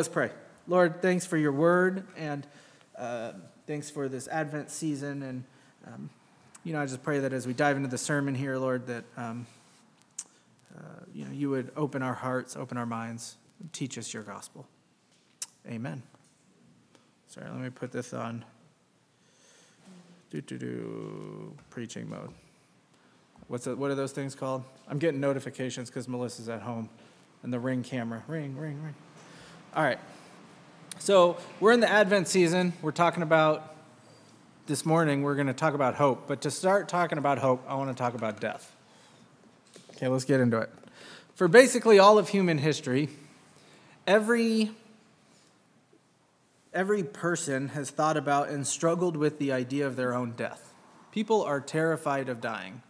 Let's pray. Lord, thanks for your word and uh, thanks for this Advent season. And, um, you know, I just pray that as we dive into the sermon here, Lord, that, um, uh, you know, you would open our hearts, open our minds, teach us your gospel. Amen. Sorry, let me put this on. Do, do, do, preaching mode. What's it, what are those things called? I'm getting notifications because Melissa's at home and the ring camera. Ring, ring, ring. All right. So we're in the Advent season. We're talking about, this morning, we're going to talk about hope. But to start talking about hope, I want to talk about death. Okay, let's get into it. For basically all of human history, every every person has thought about and struggled with the idea of their own death. People are terrified of dying.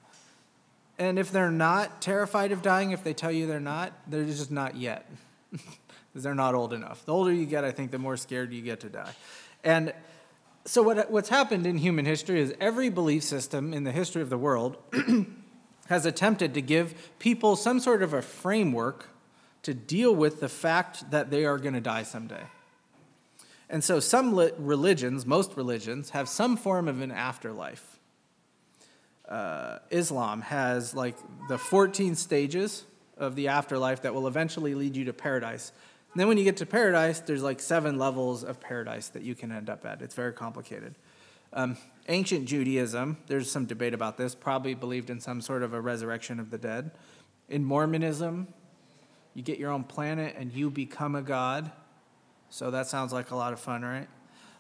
And if they're not terrified of dying, if they tell you they're not, they're just not yet. they're not old enough. The older you get, I think, the more scared you get to die. And so, what, what's happened in human history is every belief system in the history of the world has attempted to give people some sort of a framework to deal with the fact that they are going to die someday. And so, some religions, most religions, have some form of an afterlife. Uh, Islam has like the 14 stages of the afterlife that will eventually lead you to paradise. And then when you get to paradise, there's like seven levels of paradise that you can end up at. It's very complicated. Um, ancient Judaism, there's some debate about this, probably believed in some sort of a resurrection of the dead. In Mormonism, you get your own planet and you become a god. So that sounds like a lot of fun, right?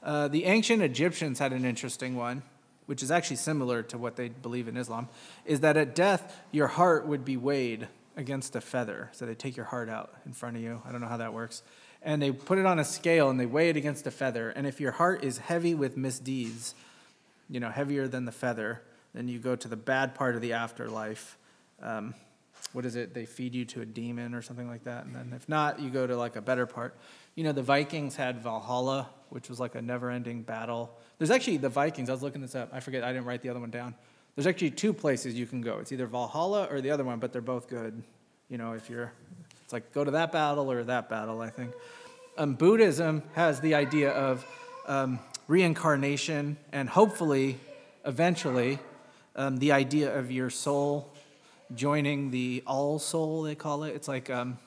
Uh, the ancient Egyptians had an interesting one, which is actually similar to what they believe in Islam, is that at death, your heart would be weighed against a feather. So they take your heart out in front of you. I don't know how that works. And they put it on a scale and they weigh it against a feather. And if your heart is heavy with misdeeds, you know, heavier than the feather, then you go to the bad part of the afterlife. Um, what is it? They feed you to a demon or something like that. And then if not, you go to like a better part. You know, the Vikings had Valhalla, which was like a never ending battle. There's actually the Vikings, I was looking this up. I forget, I didn't write the other one down. There's actually two places you can go. It's either Valhalla or the other one, but they're both good. You know, if you're, it's like go to that battle or that battle, I think. Um, Buddhism has the idea of um, reincarnation and hopefully, eventually, um, the idea of your soul joining the all soul, they call it. It's like um,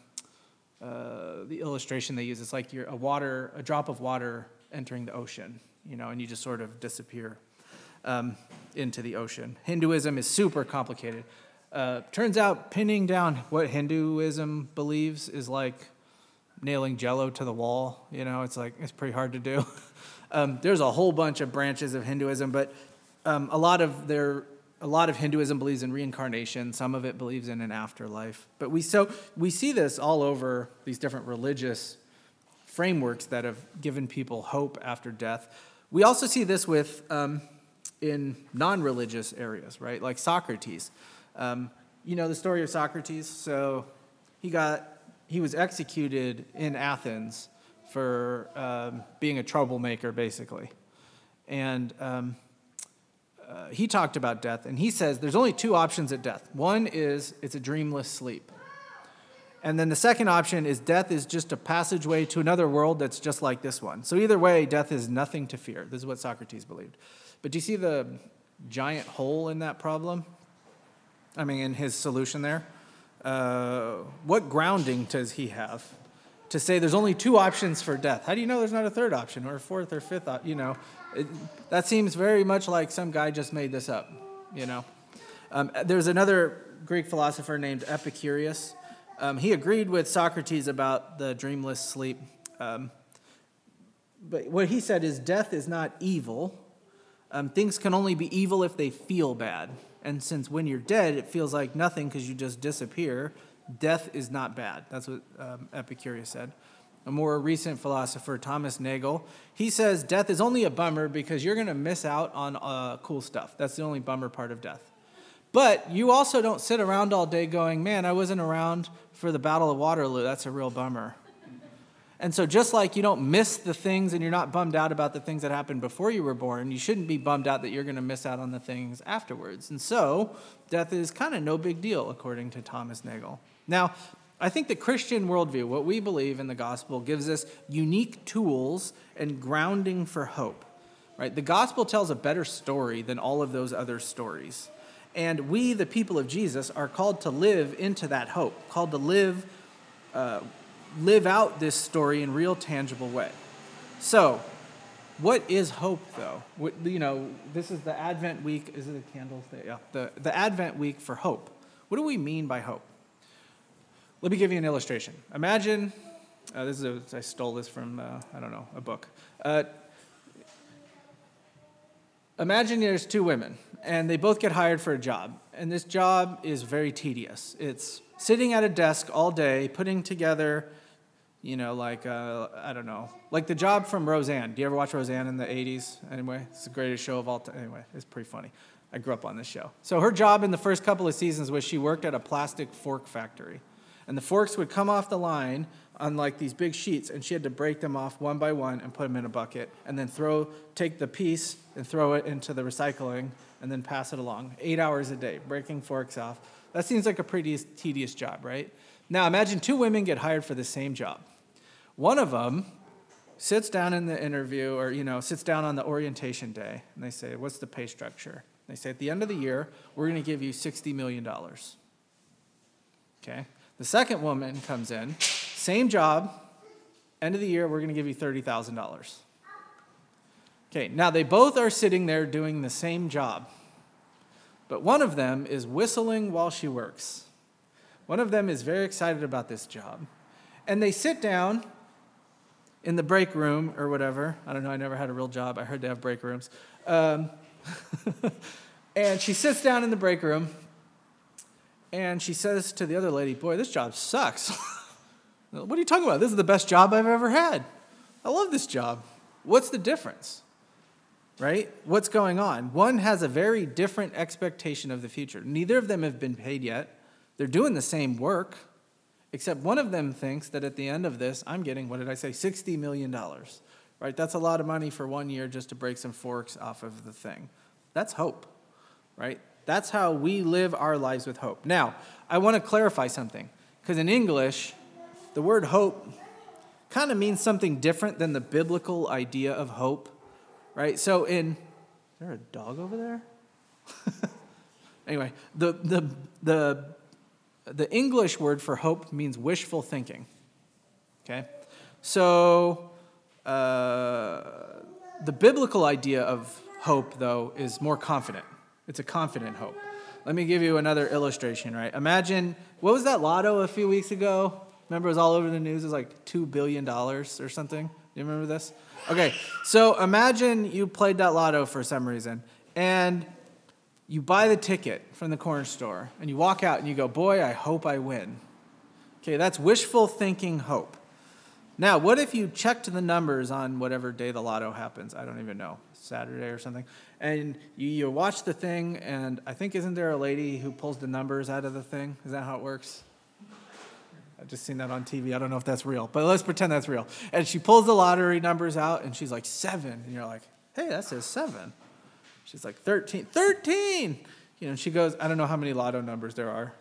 uh, the illustration they use. It's like you're a water, a drop of water entering the ocean, you know, and you just sort of disappear um, into the ocean. Hinduism is super complicated. Uh, turns out pinning down what Hinduism believes is like nailing jello to the wall. You know, it's like, it's pretty hard to do. um, there's a whole bunch of branches of Hinduism, but um, a lot of their a lot of Hinduism believes in reincarnation. Some of it believes in an afterlife. But we so we see this all over these different religious frameworks that have given people hope after death. We also see this with um, in non religious areas, right? Like Socrates. Um, you know the story of Socrates? So he got he was executed in Athens for um, being a troublemaker, basically. And um, uh, he talked about death, and he says there's only two options at death. One is it's a dreamless sleep. And then the second option is death is just a passageway to another world that's just like this one. So either way, death is nothing to fear. This is what Socrates believed. But do you see the giant hole in that problem? I mean, in his solution there? Uh, what grounding does he have to say there's only two options for death? How do you know there's not a third option or a fourth or fifth? Op- you know, it, that seems very much like some guy just made this up. You know, um, there's another Greek philosopher named Epicurus. Um, he agreed with Socrates about the dreamless sleep. Um, but what he said is death is not evil, um, things can only be evil if they feel bad. And since when you're dead, it feels like nothing because you just disappear, death is not bad. That's what um, Epicurus said. A more recent philosopher, Thomas Nagel, he says death is only a bummer because you're going to miss out on uh, cool stuff. That's the only bummer part of death. But you also don't sit around all day going, man, I wasn't around for the Battle of Waterloo. That's a real bummer. And so, just like you don't miss the things and you're not bummed out about the things that happened before you were born, you shouldn't be bummed out that you're going to miss out on the things afterwards. And so, death is kind of no big deal, according to Thomas Nagel. Now, I think the Christian worldview, what we believe in the gospel, gives us unique tools and grounding for hope. Right? The gospel tells a better story than all of those other stories. And we, the people of Jesus, are called to live into that hope, called to live, uh, live out this story in real, tangible way. So, what is hope, though? What, you know, this is the Advent week. Is it a candle? Yeah, the, the Advent week for hope. What do we mean by hope? Let me give you an illustration. Imagine, uh, this is a, I stole this from, uh, I don't know, a book. Uh, imagine there's two women, and they both get hired for a job. And this job is very tedious. It's sitting at a desk all day, putting together, you know, like, uh, I don't know, like the job from Roseanne. Do you ever watch Roseanne in the 80s? Anyway, it's the greatest show of all time. Anyway, it's pretty funny. I grew up on this show. So her job in the first couple of seasons was she worked at a plastic fork factory. And the forks would come off the line on like these big sheets, and she had to break them off one by one and put them in a bucket, and then throw, take the piece and throw it into the recycling, and then pass it along. Eight hours a day, breaking forks off. That seems like a pretty tedious job, right? Now imagine two women get hired for the same job. One of them sits down in the interview, or you know, sits down on the orientation day, and they say, "What's the pay structure?" They say, "At the end of the year, we're going to give you sixty million dollars." Okay. The second woman comes in, same job, end of the year, we're going to give you $30,000. Okay, now they both are sitting there doing the same job, but one of them is whistling while she works. One of them is very excited about this job. And they sit down in the break room or whatever. I don't know, I never had a real job. I heard they have break rooms. Um, and she sits down in the break room and she says to the other lady, Boy, this job sucks. what are you talking about? This is the best job I've ever had. I love this job. What's the difference? Right? What's going on? One has a very different expectation of the future. Neither of them have been paid yet. They're doing the same work, except one of them thinks that at the end of this, I'm getting, what did I say, $60 million. Right? That's a lot of money for one year just to break some forks off of the thing. That's hope, right? That's how we live our lives with hope. Now, I want to clarify something, because in English, the word hope kind of means something different than the biblical idea of hope, right? So, in, is there a dog over there? anyway, the, the, the, the English word for hope means wishful thinking, okay? So, uh, the biblical idea of hope, though, is more confident. It's a confident hope. Let me give you another illustration, right? Imagine, what was that lotto a few weeks ago? Remember, it was all over the news. It was like $2 billion or something. Do you remember this? Okay, so imagine you played that lotto for some reason, and you buy the ticket from the corner store, and you walk out and you go, Boy, I hope I win. Okay, that's wishful thinking hope. Now, what if you checked the numbers on whatever day the lotto happens? I don't even know, Saturday or something and you, you watch the thing, and I think isn't there a lady who pulls the numbers out of the thing? Is that how it works? I've just seen that on TV. I don't know if that's real, but let's pretend that's real. And she pulls the lottery numbers out, and she's like, seven. And you're like, hey, that says seven. She's like, 13. 13! You know, she goes, I don't know how many lotto numbers there are.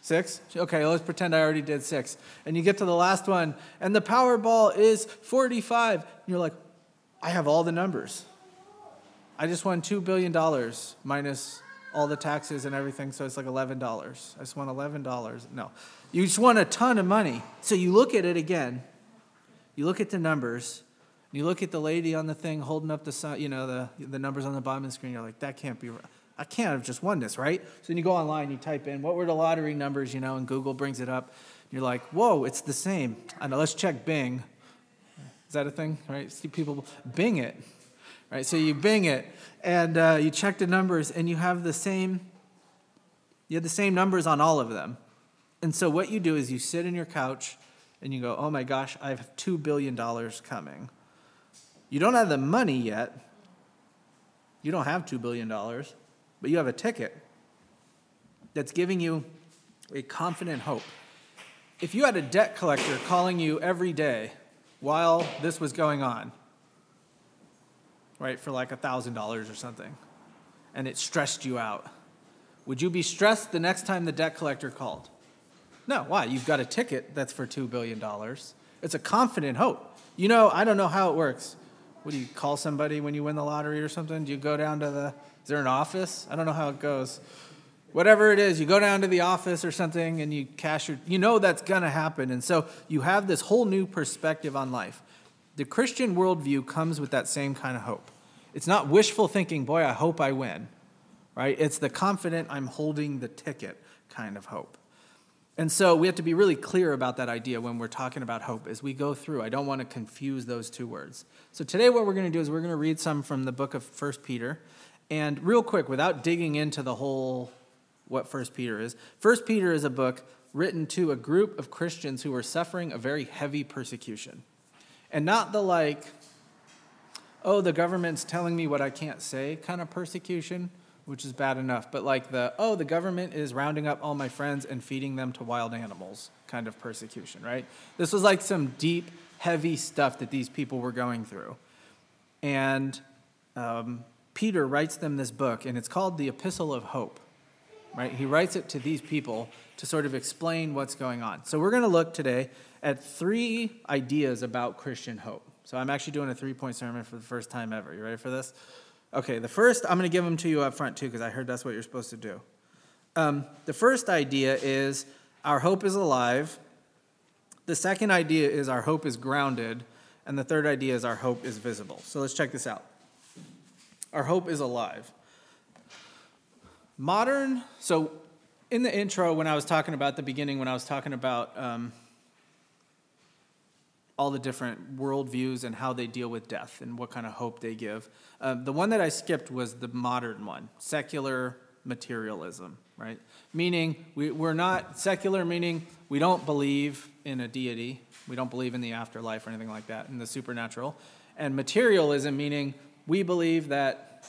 Six? Okay, let's pretend I already did six. And you get to the last one, and the Powerball is 45. And you're like, I have all the numbers. I just won $2 billion minus all the taxes and everything, so it's like $11. I just won $11. No. You just won a ton of money. So you look at it again, you look at the numbers, you look at the lady on the thing holding up the, you know, the, the numbers on the bottom of the screen, you're like, that can't be. I can't have just won this, right? So then you go online, you type in, what were the lottery numbers, you know, and Google brings it up. You're like, whoa, it's the same. I know, let's check Bing. Is that a thing, right? See people Bing it right? So you bing it and uh, you check the numbers and you have the same you have the same numbers on all of them. And so what you do is you sit in your couch and you go, "Oh my gosh, I have 2 billion dollars coming." You don't have the money yet. You don't have 2 billion dollars, but you have a ticket that's giving you a confident hope. If you had a debt collector calling you every day while this was going on, right, for like $1,000 or something, and it stressed you out, would you be stressed the next time the debt collector called? No, why? You've got a ticket that's for $2 billion. It's a confident hope. You know, I don't know how it works. What do you call somebody when you win the lottery or something? Do you go down to the, is there an office? I don't know how it goes. Whatever it is, you go down to the office or something and you cash your, you know that's going to happen. And so you have this whole new perspective on life. The Christian worldview comes with that same kind of hope. It's not wishful thinking, boy, I hope I win, right? It's the confident, I'm holding the ticket kind of hope. And so we have to be really clear about that idea when we're talking about hope as we go through. I don't want to confuse those two words. So today, what we're going to do is we're going to read some from the book of First Peter. And real quick, without digging into the whole what First Peter is, First Peter is a book written to a group of Christians who were suffering a very heavy persecution. And not the like, oh, the government's telling me what I can't say kind of persecution, which is bad enough, but like the, oh, the government is rounding up all my friends and feeding them to wild animals kind of persecution, right? This was like some deep, heavy stuff that these people were going through. And um, Peter writes them this book, and it's called the Epistle of Hope, right? He writes it to these people to sort of explain what's going on. So we're going to look today at three ideas about Christian hope. So I'm actually doing a three point sermon for the first time ever. You ready for this? Okay, the first, I'm going to give them to you up front too, because I heard that's what you're supposed to do. Um, the first idea is our hope is alive. The second idea is our hope is grounded. And the third idea is our hope is visible. So let's check this out. Our hope is alive. Modern, so in the intro, when I was talking about the beginning, when I was talking about um, all the different worldviews and how they deal with death and what kind of hope they give. Um, the one that I skipped was the modern one, secular materialism, right? Meaning we, we're not secular, meaning we don't believe in a deity, we don't believe in the afterlife or anything like that, in the supernatural. And materialism, meaning we believe that,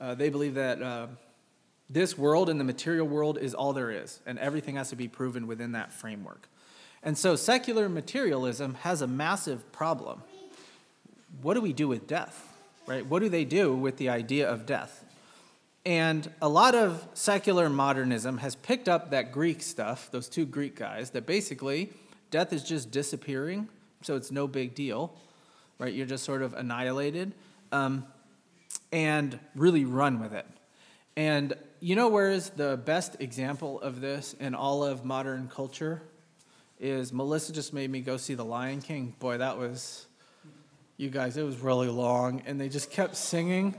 uh, they believe that uh, this world and the material world is all there is, and everything has to be proven within that framework. And so secular materialism has a massive problem. What do we do with death? Right? What do they do with the idea of death? And a lot of secular modernism has picked up that Greek stuff, those two Greek guys, that basically death is just disappearing, so it's no big deal, right? You're just sort of annihilated, um, and really run with it. And you know where is the best example of this in all of modern culture? Is Melissa just made me go see The Lion King. Boy, that was, you guys, it was really long. And they just kept singing.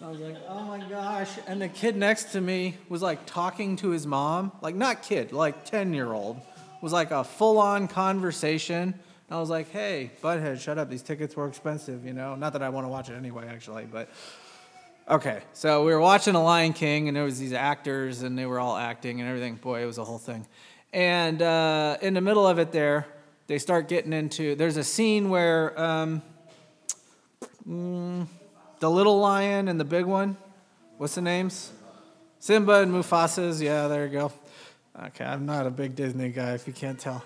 I was like, oh my gosh. And the kid next to me was like talking to his mom, like not kid, like 10 year old, was like a full on conversation. And I was like, hey, butthead, shut up. These tickets were expensive, you know? Not that I want to watch it anyway, actually, but. Okay, so we were watching The Lion King, and there was these actors, and they were all acting and everything. Boy, it was a whole thing. And uh, in the middle of it, there, they start getting into. There's a scene where um, mm, the little lion and the big one, what's the names? Simba and Mufasa's. Yeah, there you go. Okay, I'm not a big Disney guy, if you can't tell.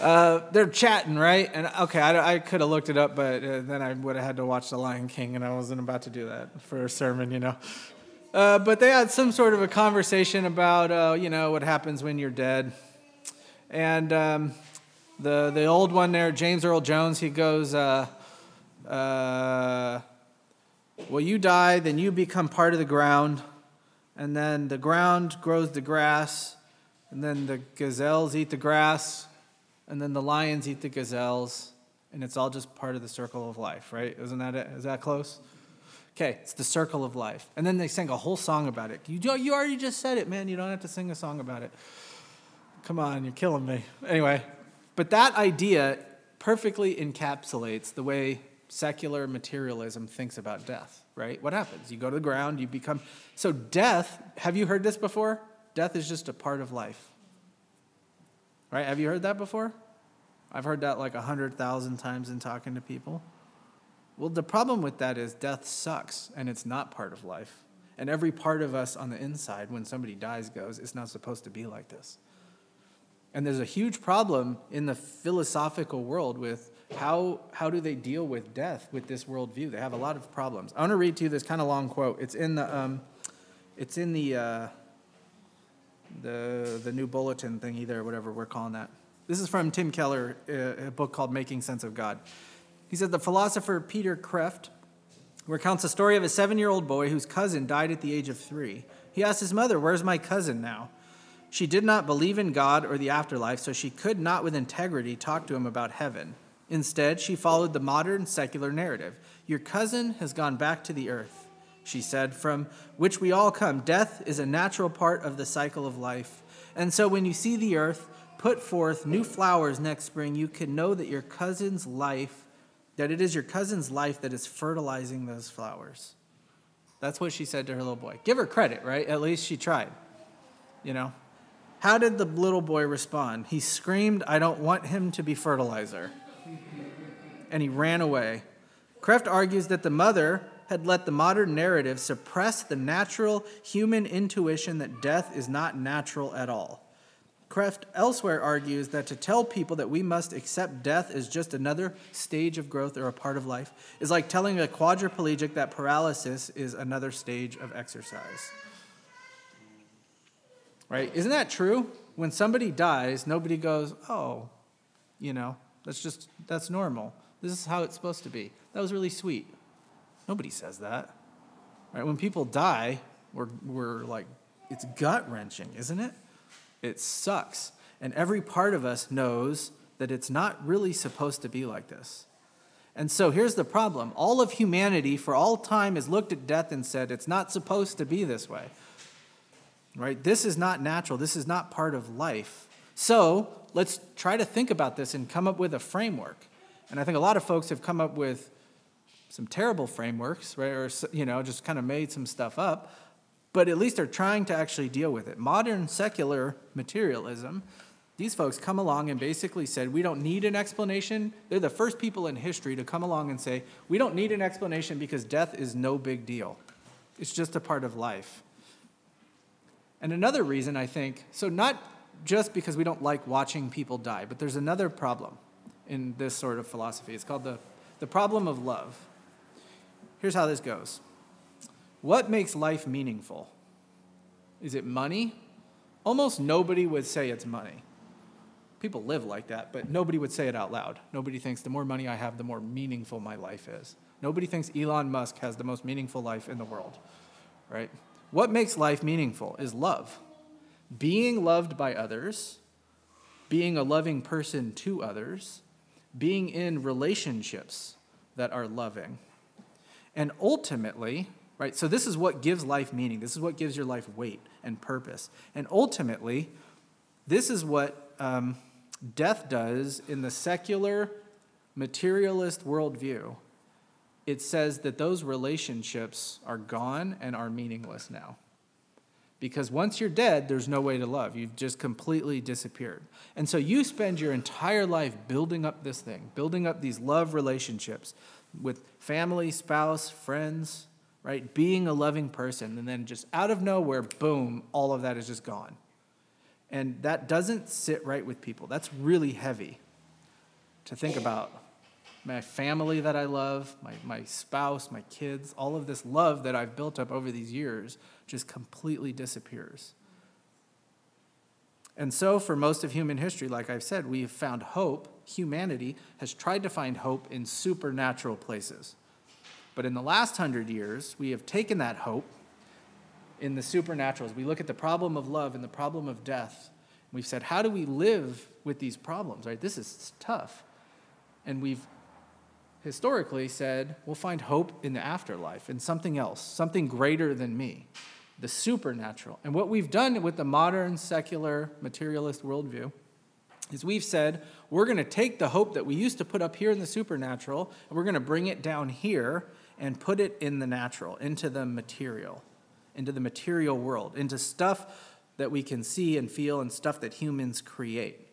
Uh, they're chatting, right? And okay, I, I could have looked it up, but uh, then I would have had to watch The Lion King, and I wasn't about to do that for a sermon, you know. Uh, but they had some sort of a conversation about, uh, you know, what happens when you're dead. And um, the, the old one there, James Earl Jones, he goes, uh, uh, Well, you die, then you become part of the ground, and then the ground grows the grass, and then the gazelles eat the grass, and then the lions eat the gazelles, and it's all just part of the circle of life, right? Isn't that it? Is that close? Okay, it's the circle of life. And then they sang a whole song about it. You, you already just said it, man. You don't have to sing a song about it. Come on, you're killing me. Anyway, but that idea perfectly encapsulates the way secular materialism thinks about death, right? What happens? You go to the ground, you become. So, death, have you heard this before? Death is just a part of life. Right? Have you heard that before? I've heard that like a 100,000 times in talking to people. Well, the problem with that is death sucks and it's not part of life. And every part of us on the inside, when somebody dies, goes, it's not supposed to be like this. And there's a huge problem in the philosophical world with how, how do they deal with death with this worldview? They have a lot of problems. I want to read to you this kind of long quote. It's in the, um, it's in the, uh, the, the new bulletin thingy there, whatever we're calling that. This is from Tim Keller, a book called Making Sense of God. He said the philosopher Peter Kreeft recounts the story of a seven year old boy whose cousin died at the age of three. He asked his mother, Where's my cousin now? She did not believe in God or the afterlife, so she could not with integrity talk to him about heaven. Instead, she followed the modern secular narrative. Your cousin has gone back to the earth, she said, from which we all come. Death is a natural part of the cycle of life. And so when you see the earth put forth new flowers next spring, you can know that your cousin's life that it is your cousin's life that is fertilizing those flowers. That's what she said to her little boy. Give her credit, right? At least she tried. You know? How did the little boy respond? He screamed, I don't want him to be fertilizer. And he ran away. Kreeft argues that the mother had let the modern narrative suppress the natural human intuition that death is not natural at all. Kreeft elsewhere argues that to tell people that we must accept death as just another stage of growth or a part of life is like telling a quadriplegic that paralysis is another stage of exercise. Right? Isn't that true? When somebody dies, nobody goes, oh, you know, that's just, that's normal. This is how it's supposed to be. That was really sweet. Nobody says that. Right? When people die, we're, we're like, it's gut wrenching, isn't it? It sucks. And every part of us knows that it's not really supposed to be like this. And so here's the problem all of humanity for all time has looked at death and said, it's not supposed to be this way. Right? This is not natural. This is not part of life. So let's try to think about this and come up with a framework. And I think a lot of folks have come up with some terrible frameworks, right? Or, you know, just kind of made some stuff up but at least they're trying to actually deal with it. Modern secular materialism, these folks come along and basically said, we don't need an explanation. They're the first people in history to come along and say, we don't need an explanation because death is no big deal. It's just a part of life. And another reason, I think, so not just because we don't like watching people die, but there's another problem in this sort of philosophy. It's called the, the problem of love. Here's how this goes what makes life meaningful? Is it money? Almost nobody would say it's money. People live like that, but nobody would say it out loud. Nobody thinks the more money I have, the more meaningful my life is. Nobody thinks Elon Musk has the most meaningful life in the world, right? What makes life meaningful is love. Being loved by others, being a loving person to others, being in relationships that are loving. And ultimately, right? So, this is what gives life meaning. This is what gives your life weight and purpose. And ultimately, this is what um, death does in the secular, materialist worldview. It says that those relationships are gone and are meaningless now. Because once you're dead, there's no way to love. You've just completely disappeared. And so you spend your entire life building up this thing, building up these love relationships with family, spouse, friends, right? Being a loving person, and then just out of nowhere, boom, all of that is just gone. And that doesn't sit right with people. That's really heavy to think about. My family that I love, my, my spouse, my kids, all of this love that I've built up over these years just completely disappears. And so, for most of human history, like I've said, we have found hope. Humanity has tried to find hope in supernatural places. But in the last hundred years, we have taken that hope in the supernaturals. We look at the problem of love and the problem of death. We've said, how do we live with these problems, right? This is tough. And we've historically said, we'll find hope in the afterlife, in something else, something greater than me, the supernatural. And what we've done with the modern, secular, materialist worldview is we've said, we're going to take the hope that we used to put up here in the supernatural, and we're going to bring it down here and put it in the natural, into the material, into the material world, into stuff that we can see and feel and stuff that humans create.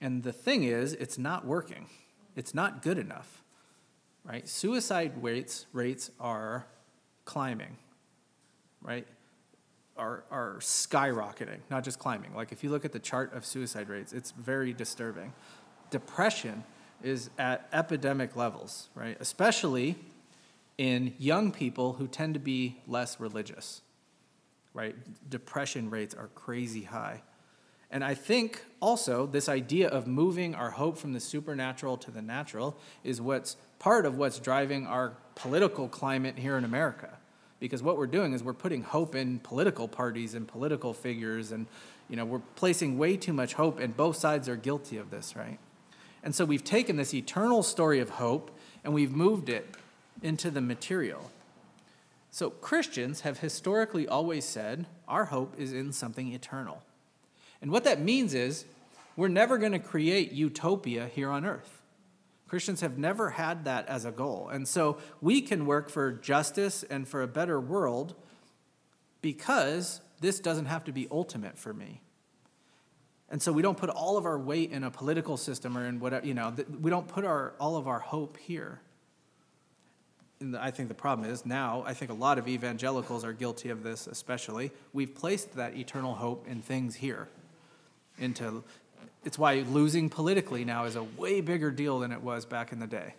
And the thing is, it's not working. It's not good enough. Right? Suicide rates rates are climbing. Right? Are, are skyrocketing, not just climbing. Like if you look at the chart of suicide rates, it's very disturbing. Depression is at epidemic levels, right? Especially in young people who tend to be less religious. right? Depression rates are crazy high. And I think also this idea of moving our hope from the supernatural to the natural is what's part of what's driving our political climate here in America. Because what we're doing is we're putting hope in political parties and political figures, and you know, we're placing way too much hope, and both sides are guilty of this, right? And so we've taken this eternal story of hope and we've moved it into the material. So Christians have historically always said our hope is in something eternal. And what that means is we're never going to create utopia here on earth. Christians have never had that as a goal. And so we can work for justice and for a better world because this doesn't have to be ultimate for me. And so we don't put all of our weight in a political system or in whatever, you know, we don't put our, all of our hope here. And I think the problem is now, I think a lot of evangelicals are guilty of this, especially. We've placed that eternal hope in things here. Into, it's why losing politically now is a way bigger deal than it was back in the day.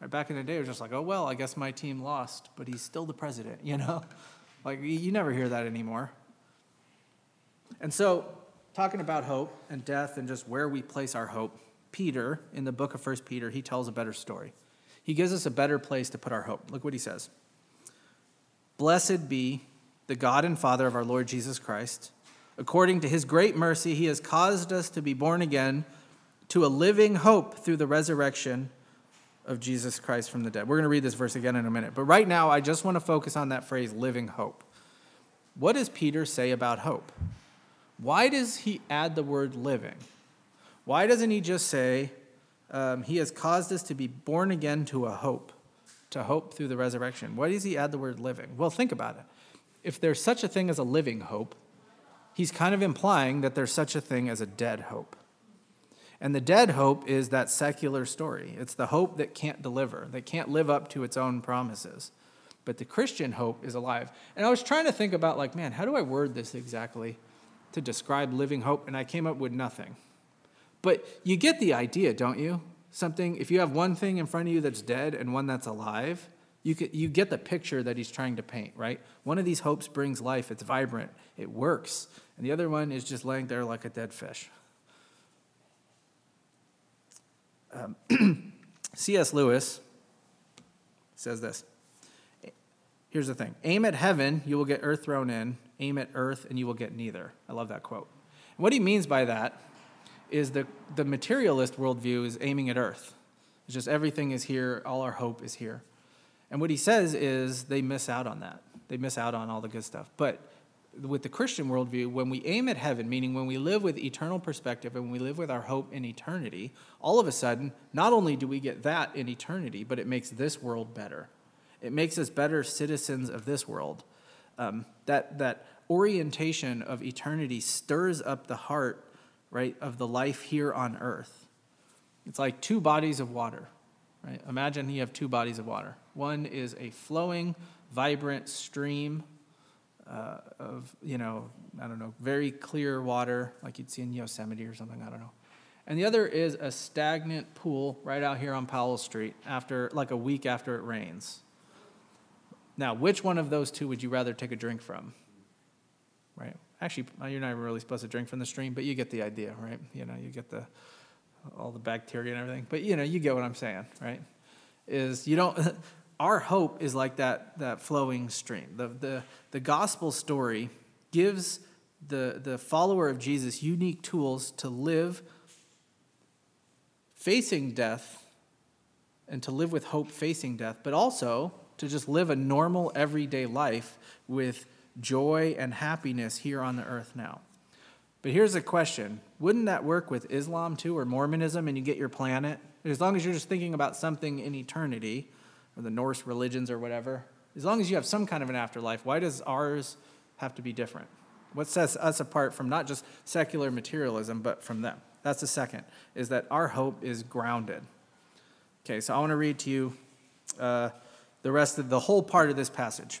Right, back in the day, it was just like, oh, well, I guess my team lost, but he's still the president, you know? Like, you never hear that anymore. And so talking about hope and death and just where we place our hope, Peter, in the book of First Peter, he tells a better story. He gives us a better place to put our hope. Look what he says Blessed be the God and Father of our Lord Jesus Christ. According to his great mercy, he has caused us to be born again to a living hope through the resurrection of Jesus Christ from the dead. We're going to read this verse again in a minute. But right now, I just want to focus on that phrase, living hope. What does Peter say about hope? Why does he add the word living? Why doesn't he just say, um, He has caused us to be born again to a hope, to hope through the resurrection? Why does he add the word living? Well, think about it. If there's such a thing as a living hope, he's kind of implying that there's such a thing as a dead hope. And the dead hope is that secular story. It's the hope that can't deliver, that can't live up to its own promises. But the Christian hope is alive. And I was trying to think about, like, man, how do I word this exactly? to describe living hope, and I came up with nothing. But you get the idea, don't you? Something, if you have one thing in front of you that's dead and one that's alive, you, get, you get the picture that he's trying to paint, right? One of these hopes brings life, it's vibrant, it works. And the other one is just laying there like a dead fish. Um, C.S. Lewis says this Here's the thing aim at heaven, you will get earth thrown in aim at earth and you will get neither. I love that quote. And what he means by that is the, the materialist worldview is aiming at earth. It's just everything is here, all our hope is here. And what he says is they miss out on that. They miss out on all the good stuff. But with the Christian worldview, when we aim at heaven, meaning when we live with eternal perspective and we live with our hope in eternity, all of a sudden, not only do we get that in eternity, but it makes this world better. It makes us better citizens of this world. Um, that, that orientation of eternity stirs up the heart, right, of the life here on earth. It's like two bodies of water, right? Imagine you have two bodies of water. One is a flowing, vibrant stream uh, of, you know, I don't know, very clear water, like you'd see in Yosemite or something, I don't know. And the other is a stagnant pool right out here on Powell Street after, like a week after it rains. Now, which one of those two would you rather take a drink from? right? Actually, uh, you're not even really supposed to drink from the stream, but you get the idea, right? You know, you get the all the bacteria and everything. But you know, you get what I'm saying, right? Is you don't our hope is like that that flowing stream. The the the gospel story gives the the follower of Jesus unique tools to live facing death and to live with hope facing death, but also to just live a normal everyday life with joy and happiness here on the earth now. But here's a question Wouldn't that work with Islam too, or Mormonism, and you get your planet? As long as you're just thinking about something in eternity, or the Norse religions or whatever, as long as you have some kind of an afterlife, why does ours have to be different? What sets us apart from not just secular materialism, but from them? That's the second, is that our hope is grounded. Okay, so I want to read to you uh, the rest of the whole part of this passage.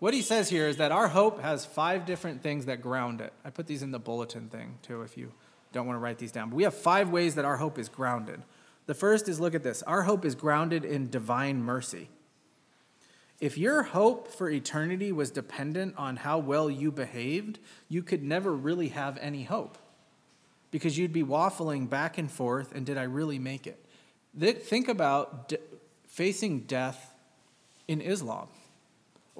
what he says here is that our hope has five different things that ground it. I put these in the bulletin thing too, if you don't want to write these down. But we have five ways that our hope is grounded. The first is look at this our hope is grounded in divine mercy. If your hope for eternity was dependent on how well you behaved, you could never really have any hope because you'd be waffling back and forth and did I really make it? Think about facing death in Islam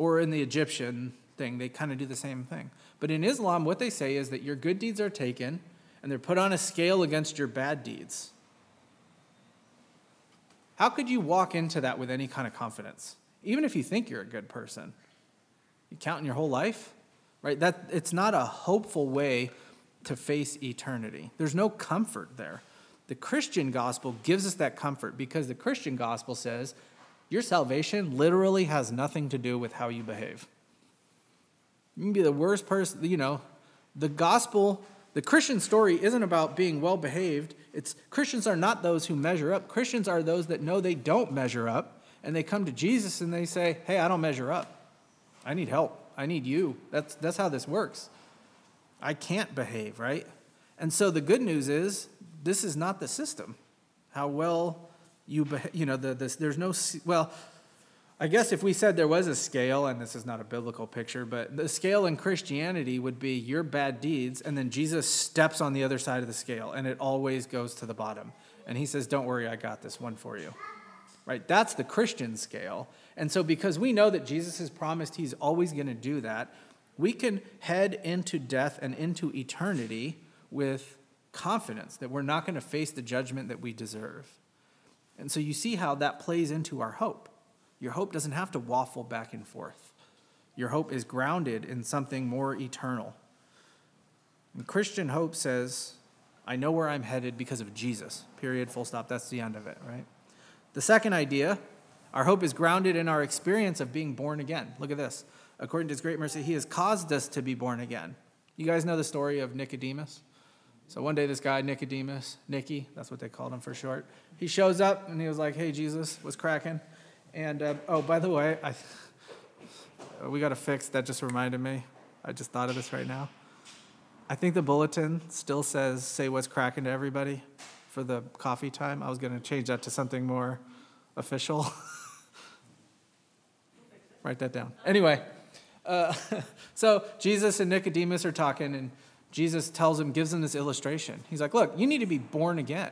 or in the Egyptian thing. They kind of do the same thing. But in Islam, what they say is that your good deeds are taken and they're put on a scale against your bad deeds. How could you walk into that with any kind of confidence? Even if you think you're a good person. You count in your whole life, right? That it's not a hopeful way to face eternity. There's no comfort there. The Christian gospel gives us that comfort because the Christian gospel says your salvation literally has nothing to do with how you behave. You can be the worst person, you know, the gospel, the Christian story isn't about being well behaved. It's Christians are not those who measure up. Christians are those that know they don't measure up and they come to Jesus and they say, "Hey, I don't measure up. I need help. I need you." That's that's how this works. I can't behave, right? And so the good news is this is not the system. How well you you know, the, there's no, well, I guess if we said there was a scale, and this is not a biblical picture, but the scale in Christianity would be your bad deeds, and then Jesus steps on the other side of the scale, and it always goes to the bottom. And he says, Don't worry, I got this one for you. Right? That's the Christian scale. And so, because we know that Jesus has promised he's always going to do that, we can head into death and into eternity with confidence that we're not going to face the judgment that we deserve. And so you see how that plays into our hope. Your hope doesn't have to waffle back and forth. Your hope is grounded in something more eternal. And Christian hope says, I know where I'm headed because of Jesus. Period, full stop. That's the end of it, right? The second idea, our hope is grounded in our experience of being born again. Look at this according to his great mercy, he has caused us to be born again. You guys know the story of Nicodemus? So one day, this guy, Nicodemus, Nicky, that's what they called him for short, he shows up and he was like, Hey, Jesus, what's cracking? And uh, oh, by the way, I, we got to fix that, just reminded me. I just thought of this right now. I think the bulletin still says, Say what's cracking to everybody for the coffee time. I was going to change that to something more official. Write that down. Anyway. Uh, so Jesus and Nicodemus are talking, and Jesus tells him, gives him this illustration. He's like, Look, you need to be born again.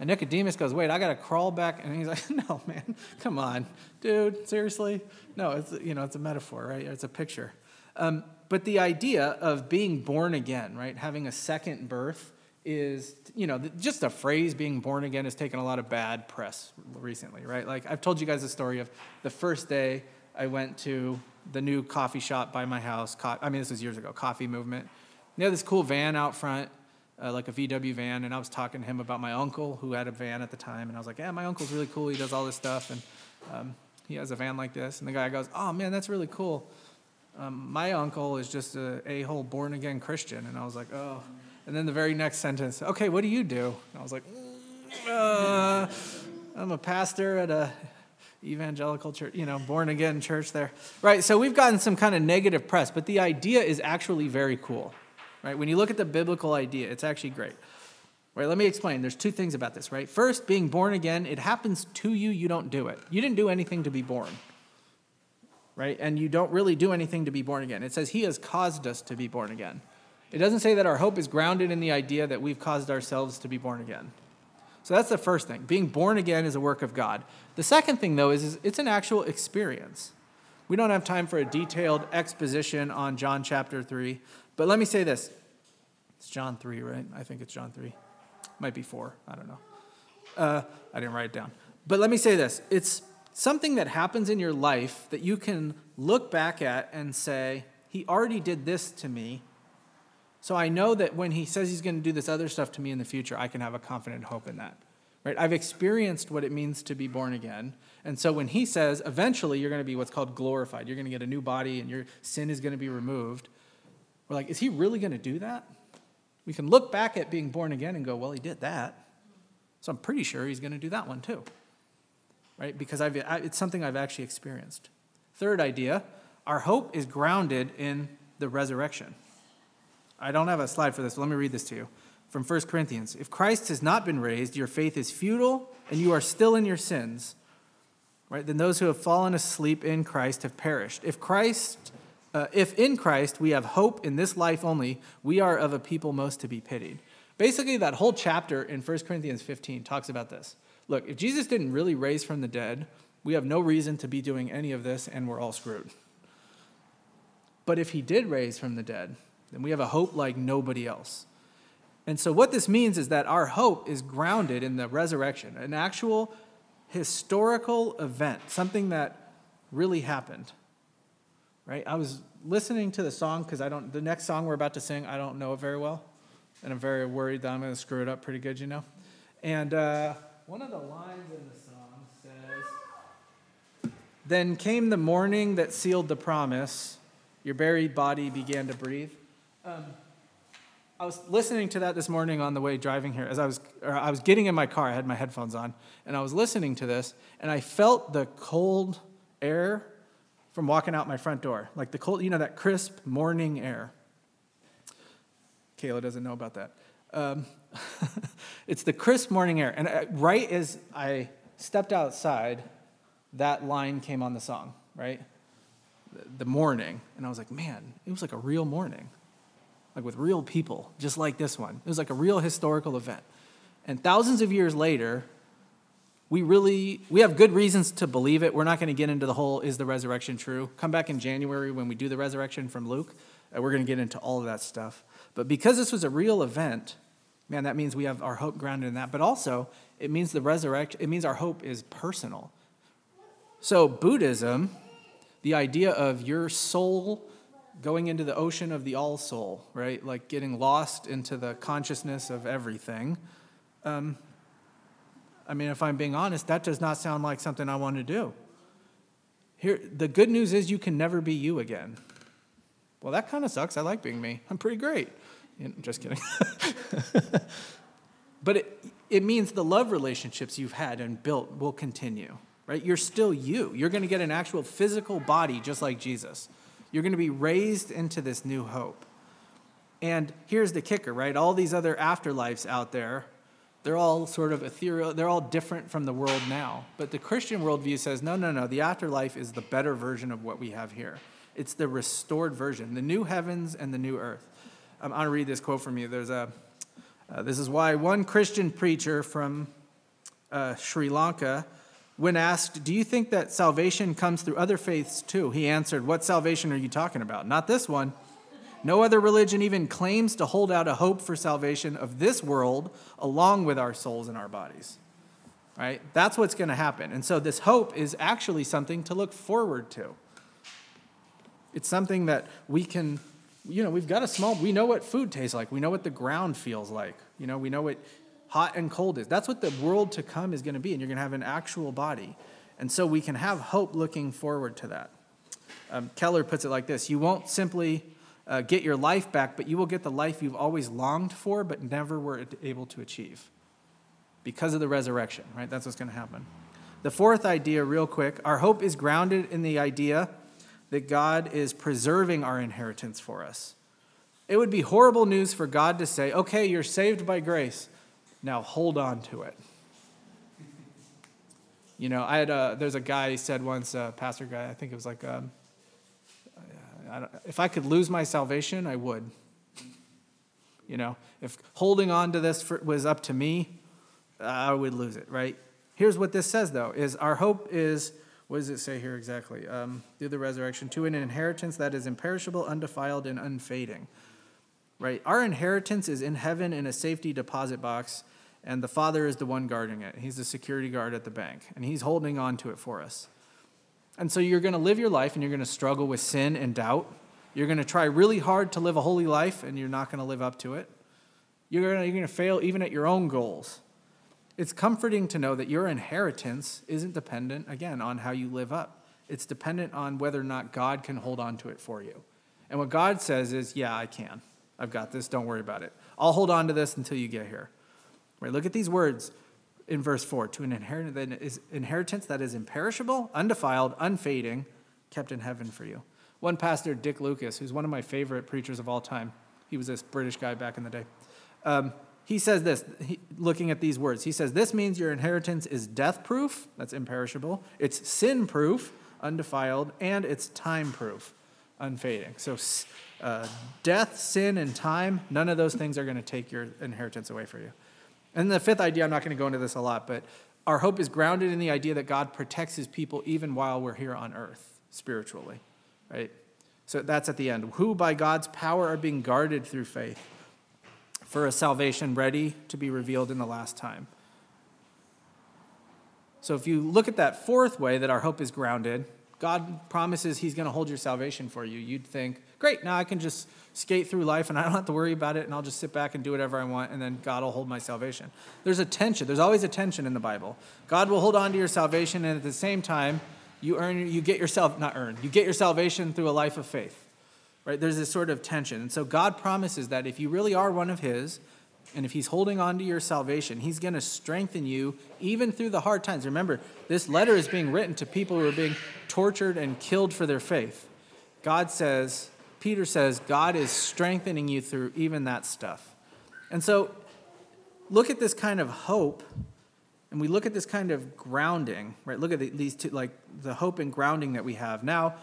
And Nicodemus goes, Wait, I got to crawl back. And he's like, No, man, come on, dude, seriously? No, it's, you know, it's a metaphor, right? It's a picture. Um, but the idea of being born again, right, having a second birth, is, you know, just a phrase being born again has taken a lot of bad press recently, right? Like, I've told you guys the story of the first day I went to the new coffee shop by my house. Co- I mean, this was years ago, Coffee Movement. They had this cool van out front, uh, like a VW van, and I was talking to him about my uncle who had a van at the time, and I was like, "Yeah, my uncle's really cool. He does all this stuff, and um, he has a van like this." And the guy goes, "Oh man, that's really cool. Um, my uncle is just a a-hole born again Christian," and I was like, "Oh." And then the very next sentence, "Okay, what do you do?" And I was like, uh, "I'm a pastor at a evangelical church, you know, born again church there. Right, so we've gotten some kind of negative press, but the idea is actually very cool. Right, when you look at the biblical idea, it's actually great. Right, let me explain. There's two things about this, right? First, being born again, it happens to you, you don't do it. You didn't do anything to be born. Right? And you don't really do anything to be born again. It says he has caused us to be born again. It doesn't say that our hope is grounded in the idea that we've caused ourselves to be born again. So that's the first thing. Being born again is a work of God. The second thing, though, is, is it's an actual experience. We don't have time for a detailed exposition on John chapter 3, but let me say this. It's John 3, right? I think it's John 3. Might be 4. I don't know. Uh, I didn't write it down. But let me say this it's something that happens in your life that you can look back at and say, He already did this to me. So I know that when He says He's going to do this other stuff to me in the future, I can have a confident hope in that right? I've experienced what it means to be born again. And so when he says, eventually you're going to be what's called glorified, you're going to get a new body and your sin is going to be removed, we're like, is he really going to do that? We can look back at being born again and go, well, he did that. So I'm pretty sure he's going to do that one too. Right? Because I've, it's something I've actually experienced. Third idea our hope is grounded in the resurrection. I don't have a slide for this, but let me read this to you from 1 Corinthians. If Christ has not been raised, your faith is futile and you are still in your sins. Right? Then those who have fallen asleep in Christ have perished. If Christ uh, if in Christ we have hope in this life only, we are of a people most to be pitied. Basically, that whole chapter in 1 Corinthians 15 talks about this. Look, if Jesus didn't really raise from the dead, we have no reason to be doing any of this and we're all screwed. But if he did raise from the dead, then we have a hope like nobody else. And so, what this means is that our hope is grounded in the resurrection, an actual historical event, something that really happened right? I was listening to the song because I don't, the next song we're about to sing, I don't know it very well. And I'm very worried that I'm going to screw it up pretty good, you know? And uh, one of the lines in the song says, Then came the morning that sealed the promise, your buried body began to breathe. Um, I was listening to that this morning on the way driving here. As I was, I was getting in my car, I had my headphones on, and I was listening to this, and I felt the cold air from walking out my front door. Like the cold, you know, that crisp morning air. Kayla doesn't know about that. Um, it's the crisp morning air. And uh, right as I stepped outside, that line came on the song, right? The morning. And I was like, man, it was like a real morning, like with real people, just like this one. It was like a real historical event. And thousands of years later, we really we have good reasons to believe it. We're not going to get into the whole is the resurrection true? Come back in january when we do the resurrection from luke we're going to get into all of that stuff. But because this was a real event man that means we have our hope grounded in that. But also it means the resurrection it means our hope is personal. So buddhism the idea of your soul going into the ocean of the all soul right? Like getting lost into the consciousness of everything um, I mean, if I'm being honest, that does not sound like something I want to do. Here, the good news is you can never be you again. Well, that kind of sucks. I like being me. I'm pretty great. You know, just kidding. but it, it means the love relationships you've had and built will continue, right? You're still you. You're going to get an actual physical body just like Jesus. You're going to be raised into this new hope. And here's the kicker, right? All these other afterlives out there they're all sort of ethereal, they're all different from the world now. But the Christian worldview says no, no, no, the afterlife is the better version of what we have here. It's the restored version, the new heavens and the new earth. I'm going to read this quote from you. There's a, uh, this is why one Christian preacher from uh, Sri Lanka, when asked, Do you think that salvation comes through other faiths too? He answered, What salvation are you talking about? Not this one. No other religion even claims to hold out a hope for salvation of this world along with our souls and our bodies. Right? That's what's going to happen. And so this hope is actually something to look forward to. It's something that we can, you know, we've got a small, we know what food tastes like. We know what the ground feels like. You know, we know what hot and cold is. That's what the world to come is going to be. And you're going to have an actual body. And so we can have hope looking forward to that. Um, Keller puts it like this You won't simply uh, get your life back, but you will get the life you've always longed for but never were able to achieve because of the resurrection, right? That's what's going to happen. The fourth idea, real quick our hope is grounded in the idea that God is preserving our inheritance for us. It would be horrible news for God to say, okay, you're saved by grace. Now hold on to it. You know, I had a, there's a guy said once, a pastor guy, I think it was like, um, I if I could lose my salvation, I would. You know, if holding on to this for, was up to me, I would lose it, right? Here's what this says, though: is our hope is what does it say here exactly? Um, through the resurrection, to an inheritance that is imperishable, undefiled, and unfading. Right? Our inheritance is in heaven in a safety deposit box, and the Father is the one guarding it. He's the security guard at the bank, and He's holding on to it for us. And so you're going to live your life and you're going to struggle with sin and doubt. You're going to try really hard to live a holy life and you're not going to live up to it. You're going to, fail even at your own goals. It's comforting to know that your inheritance isn't dependent, again, on how you live up. It's dependent on whether or not God can hold on to it for you. And what God says is, yeah, I can. I've got this. Don't worry about it. I'll hold on to this until you get here. Right? Look at these words in verse 4 to an inheritance that is imperishable, undefiled, unfading, kept in heaven for you. One pastor, Dick Lucas, who's one of my favorite preachers of all time, he was this British guy back in the day. Um, he says this, he, looking at these words, he says, This means your inheritance is death proof, that's imperishable, it's sin proof, undefiled, and it's time proof, unfading. So, uh, death, sin, and time, none of those things are going to take your inheritance away from you. And the fifth idea, I'm not going to go into this a lot, but our hope is grounded in the idea that God protects his people even while we're here on earth, spiritually, right? So that's at the end. Who by God's power are being guarded through faith for a salvation ready to be revealed in the last time. So if you look at that fourth way that our hope is grounded, God promises He's going to hold your salvation for you. You'd think, great, now I can just skate through life and I don't have to worry about it and I'll just sit back and do whatever I want and then God will hold my salvation. There's a tension. There's always a tension in the Bible. God will hold on to your salvation and at the same time, you earn you get yourself not earn. You get your salvation through a life of faith. Right? There's this sort of tension. And so God promises that if you really are one of his and if he's holding on to your salvation, he's going to strengthen you even through the hard times. Remember, this letter is being written to people who are being tortured and killed for their faith. God says, Peter says, God is strengthening you through even that stuff. And so look at this kind of hope and we look at this kind of grounding, right? Look at these two, like the hope and grounding that we have. Now,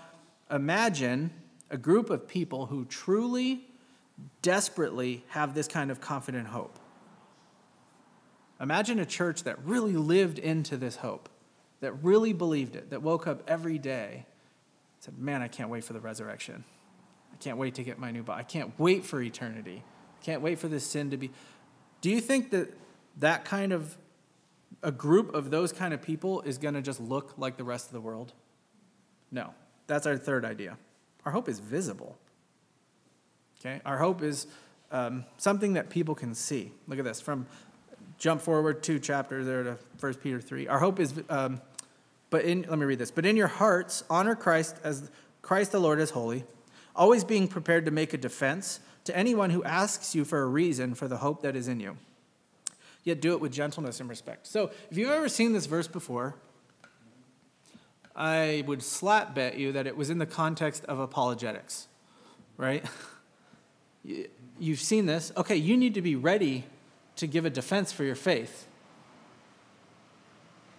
imagine a group of people who truly, desperately have this kind of confident hope. Imagine a church that really lived into this hope, that really believed it, that woke up every day, said, Man, I can't wait for the resurrection. I can't wait to get my new body. I can't wait for eternity. I can't wait for this sin to be. Do you think that that kind of a group of those kind of people is going to just look like the rest of the world? No. That's our third idea. Our hope is visible. Okay? Our hope is um, something that people can see. Look at this. From jump forward two chapters there to 1 Peter 3. Our hope is, um, but in, let me read this. But in your hearts, honor Christ as Christ the Lord is holy, always being prepared to make a defense to anyone who asks you for a reason for the hope that is in you. Yet do it with gentleness and respect. So, if you've ever seen this verse before, I would slap bet you that it was in the context of apologetics, right? You've seen this. Okay, you need to be ready to give a defense for your faith.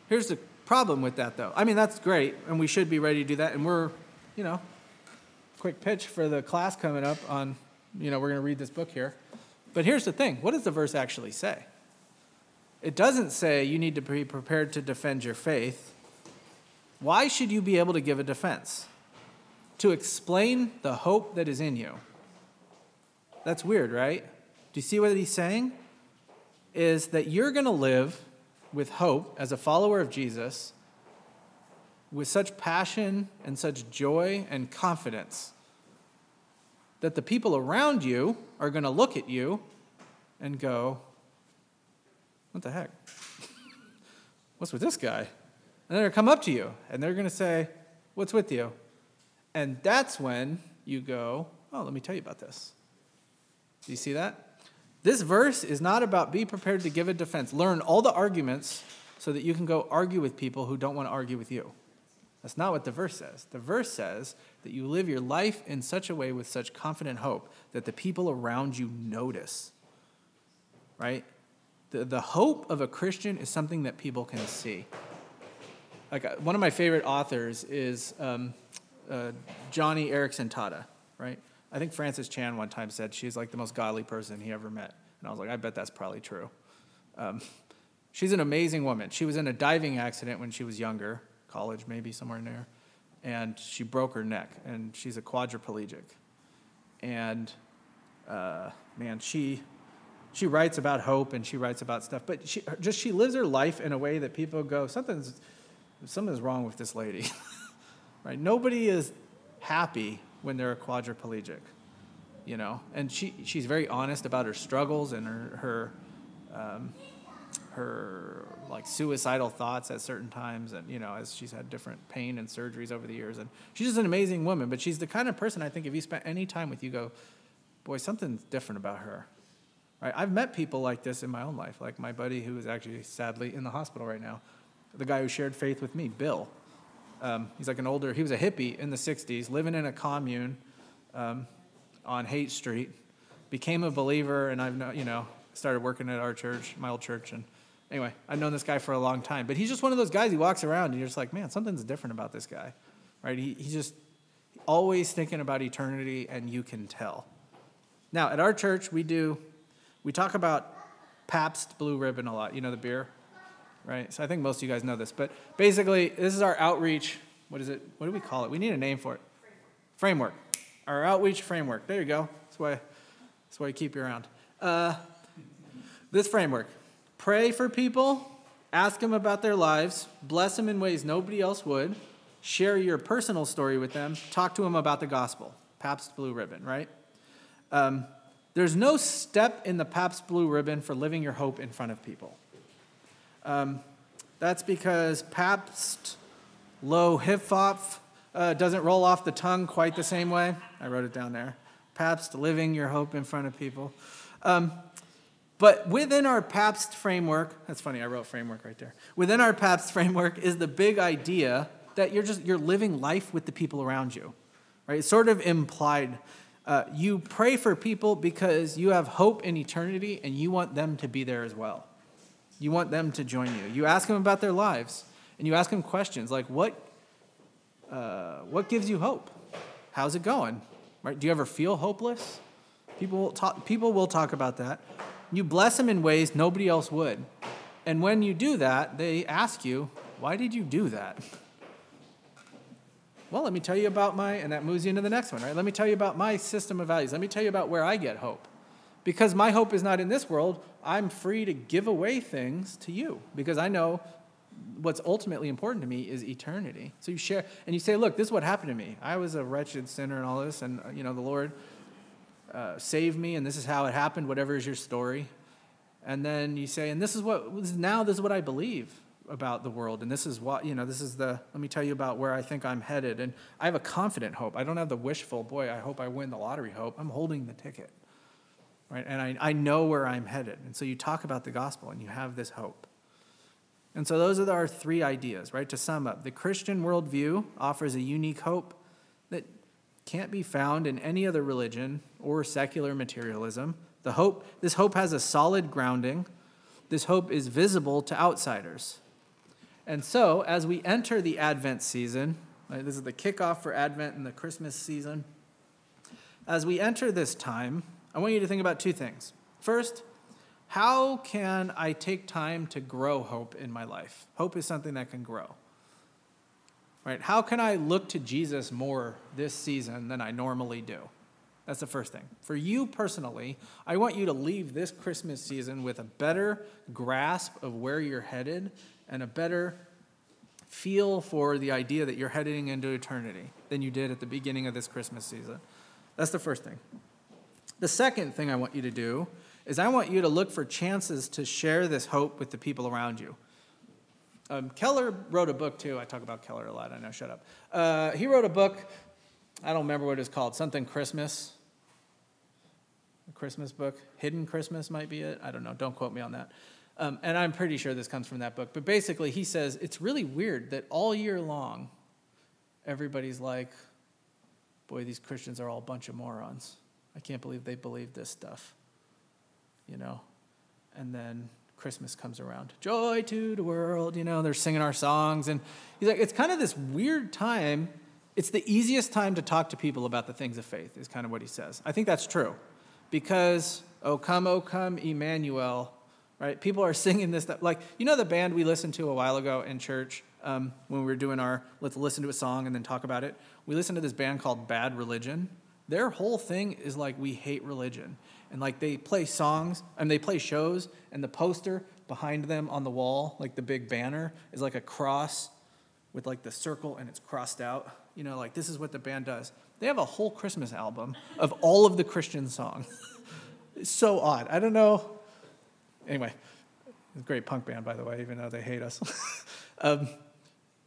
Here's the problem with that, though. I mean, that's great, and we should be ready to do that. And we're, you know, quick pitch for the class coming up on, you know, we're going to read this book here. But here's the thing what does the verse actually say? It doesn't say you need to be prepared to defend your faith. Why should you be able to give a defense? To explain the hope that is in you. That's weird, right? Do you see what he's saying? Is that you're going to live with hope as a follower of Jesus with such passion and such joy and confidence that the people around you are going to look at you and go, What the heck? What's with this guy? And they're going to come up to you and they're going to say, What's with you? And that's when you go, Oh, let me tell you about this. Do you see that? This verse is not about be prepared to give a defense. Learn all the arguments so that you can go argue with people who don't want to argue with you. That's not what the verse says. The verse says that you live your life in such a way with such confident hope that the people around you notice. Right? The, the hope of a Christian is something that people can see like uh, one of my favorite authors is um, uh, Joni Eareckson Tada, right? I think Francis Chan one time said she's like the most godly person he ever met, and I was like, I bet that's probably true. Um, she's an amazing woman. She was in a diving accident when she was younger, college maybe somewhere near, and she broke her neck, and she's a quadriplegic, and uh, man, she she writes about hope and she writes about stuff, but she just she lives her life in a way that people go something's something's wrong with this lady. right? Nobody is happy when they're a quadriplegic, you know. And she she's very honest about her struggles and her her um, her like suicidal thoughts at certain times, and you know, as she's had different pain and surgeries over the years. And she's just an amazing woman. But she's the kind of person I think if you spent any time with, you go, boy, something's different about her. Right? I've met people like this in my own life, like my buddy who is actually sadly in the hospital right now, the guy who shared faith with me, Bill. Um, he's like an older, he was a hippie in the 60s, living in a commune um, on Haight Street, became a believer, and I've, you know, started working at our church, my old church, and anyway, I've known this guy for a long time. But he's just one of those guys, he walks around, and you're just like, man, something's different about this guy, right? He, he's just always thinking about eternity, and you can tell. Now, at our church, we do, we talk about Pabst Blue Ribbon a lot. You know the beer? Right? So I think most of you guys know this, but basically, this is our outreach. What is it? What do we call it? We need a name for it. Framework. Our outreach framework. There you go. That's why. That's why you keep you around. Uh, this framework. Pray for people. Ask them about their lives. Bless them in ways nobody else would. Share your personal story with them. Talk to them about the gospel. Pabst Blue Ribbon, right? Um, there's no step in the Pabst Blue Ribbon for living your hope in front of people. Um, that's because Pabst Low Hifop uh, doesn't roll off the tongue quite the same way. I wrote it down there. Pabst living your hope in front of people. Um, but within our Pabst framework, that's funny, I wrote framework right there. Within our Pabst framework is the big idea that you're just you're living life with the people around you. Right? It's sort of implied. Uh, you pray for people because you have hope in eternity and you want them to be there as well. You want them to join you. You ask them about their lives, and you ask them questions like, "What, uh, what gives you hope? How's it going? Right? Do you ever feel hopeless?" People will talk. People will talk about that. You bless them in ways nobody else would, and when you do that, they ask you, "Why did you do that?" Well, let me tell you about my, and that moves you into the next one, right? Let me tell you about my system of values. Let me tell you about where I get hope. Because my hope is not in this world, I'm free to give away things to you because I know what's ultimately important to me is eternity. So you share and you say, "Look, this is what happened to me. I was a wretched sinner and all this, and uh, you know the Lord uh, saved me, and this is how it happened. Whatever is your story." And then you say, "And this is what now. This is what I believe about the world, and this is what you know. This is the. Let me tell you about where I think I'm headed, and I have a confident hope. I don't have the wishful, boy. I hope I win the lottery hope. I'm holding the ticket." Right? And I, I know where I'm headed. And so you talk about the gospel and you have this hope. And so those are our three ideas, right? To sum up, the Christian worldview offers a unique hope that can't be found in any other religion or secular materialism. The hope, this hope has a solid grounding. This hope is visible to outsiders. And so, as we enter the Advent season, right, this is the kickoff for Advent and the Christmas season. As we enter this time, I want you to think about two things. First, how can I take time to grow hope in my life? Hope is something that can grow. Right? How can I look to Jesus more this season than I normally do? That's the first thing. For you personally, I want you to leave this Christmas season with a better grasp of where you're headed and a better feel for the idea that you're heading into eternity than you did at the beginning of this Christmas season. That's the first thing. The second thing I want you to do is I want you to look for chances to share this hope with the people around you. Um, Keller wrote a book too. I talk about Keller a lot. I know. Shut up. Uh, he wrote a book. I don't remember what it's called. Something Christmas. A Christmas book. Hidden Christmas might be it. I don't know. Don't quote me on that. Um, and I'm pretty sure this comes from that book. But basically, he says it's really weird that all year long, everybody's like, "Boy, these Christians are all a bunch of morons." I can't believe they believe this stuff. You know? And then Christmas comes around. Joy to the world, you know, they're singing our songs. And he's like, it's kind of this weird time. It's the easiest time to talk to people about the things of faith, is kind of what he says. I think that's true. Because, oh come, oh come, Emmanuel, right? People are singing this stuff. Like, you know the band we listened to a while ago in church um, when we were doing our let's listen to a song and then talk about it? We listened to this band called Bad Religion their whole thing is like we hate religion. And like they play songs and they play shows and the poster behind them on the wall like the big banner is like a cross with like the circle and it's crossed out. You know like this is what the band does. They have a whole christmas album of all of the christian songs. It's so odd. I don't know. Anyway great punk band by the way even though they hate us. Um,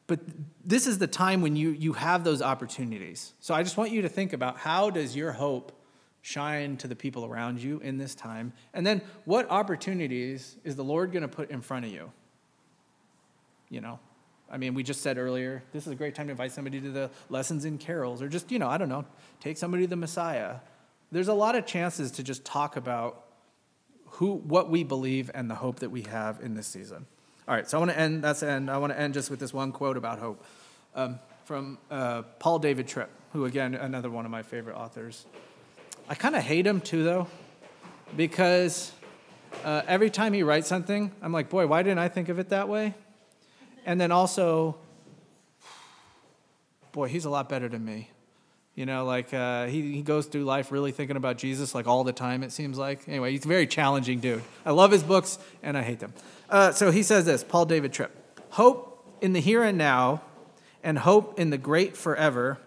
but this is the time when you, you have those opportunities. So I just want you to think about how does your hope shine to the people around you in this time? And then what opportunities is the Lord going to put in front of you? You know, I mean, we just said earlier, this is a great time to invite somebody to the lessons in carols, or just, you know, I don't know, take somebody to the Messiah. There's a lot of chances to just talk about who, what we believe and the hope that we have in this season. All right, so I want to end, that's the end. I want to end just with this one quote about hope um, from uh, Paul David Tripp, who, again, another one of my favorite authors. I kind of hate him too, though, because uh, every time he writes something, I'm like, boy, why didn't I think of it that way? And then also, boy, he's a lot better than me. You know, like uh, he, he goes through life really thinking about Jesus like all the time, it seems like. Anyway, he's a very challenging dude. I love his books and I hate them. Uh, so he says this Paul David Tripp Hope in the here and now and hope in the great forever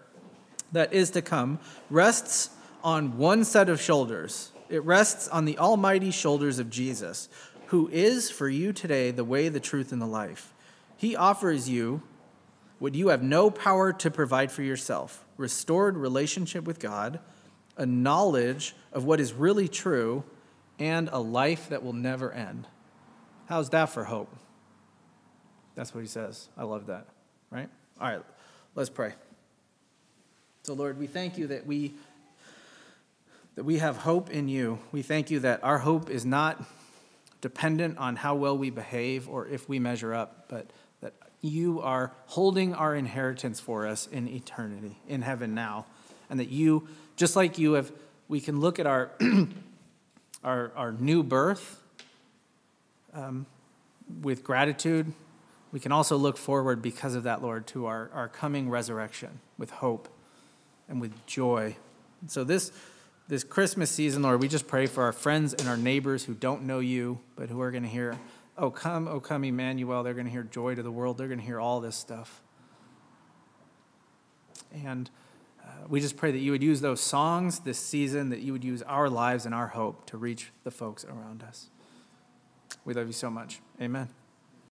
that is to come rests on one set of shoulders. It rests on the almighty shoulders of Jesus, who is for you today the way, the truth, and the life. He offers you what you have no power to provide for yourself restored relationship with God, a knowledge of what is really true, and a life that will never end. How's that for hope? That's what he says. I love that, right? All right, let's pray. So, Lord, we thank you that we that we have hope in you. We thank you that our hope is not dependent on how well we behave or if we measure up, but that you are holding our inheritance for us in eternity, in heaven now. And that you, just like you have, we can look at our, our, our new birth um, with gratitude. We can also look forward because of that, Lord, to our, our coming resurrection with hope and with joy. So, this this Christmas season, Lord, we just pray for our friends and our neighbors who don't know you, but who are going to hear, Oh, come, oh, come, Emmanuel. They're going to hear joy to the world. They're going to hear all this stuff. And uh, we just pray that you would use those songs this season, that you would use our lives and our hope to reach the folks around us. We love you so much. Amen.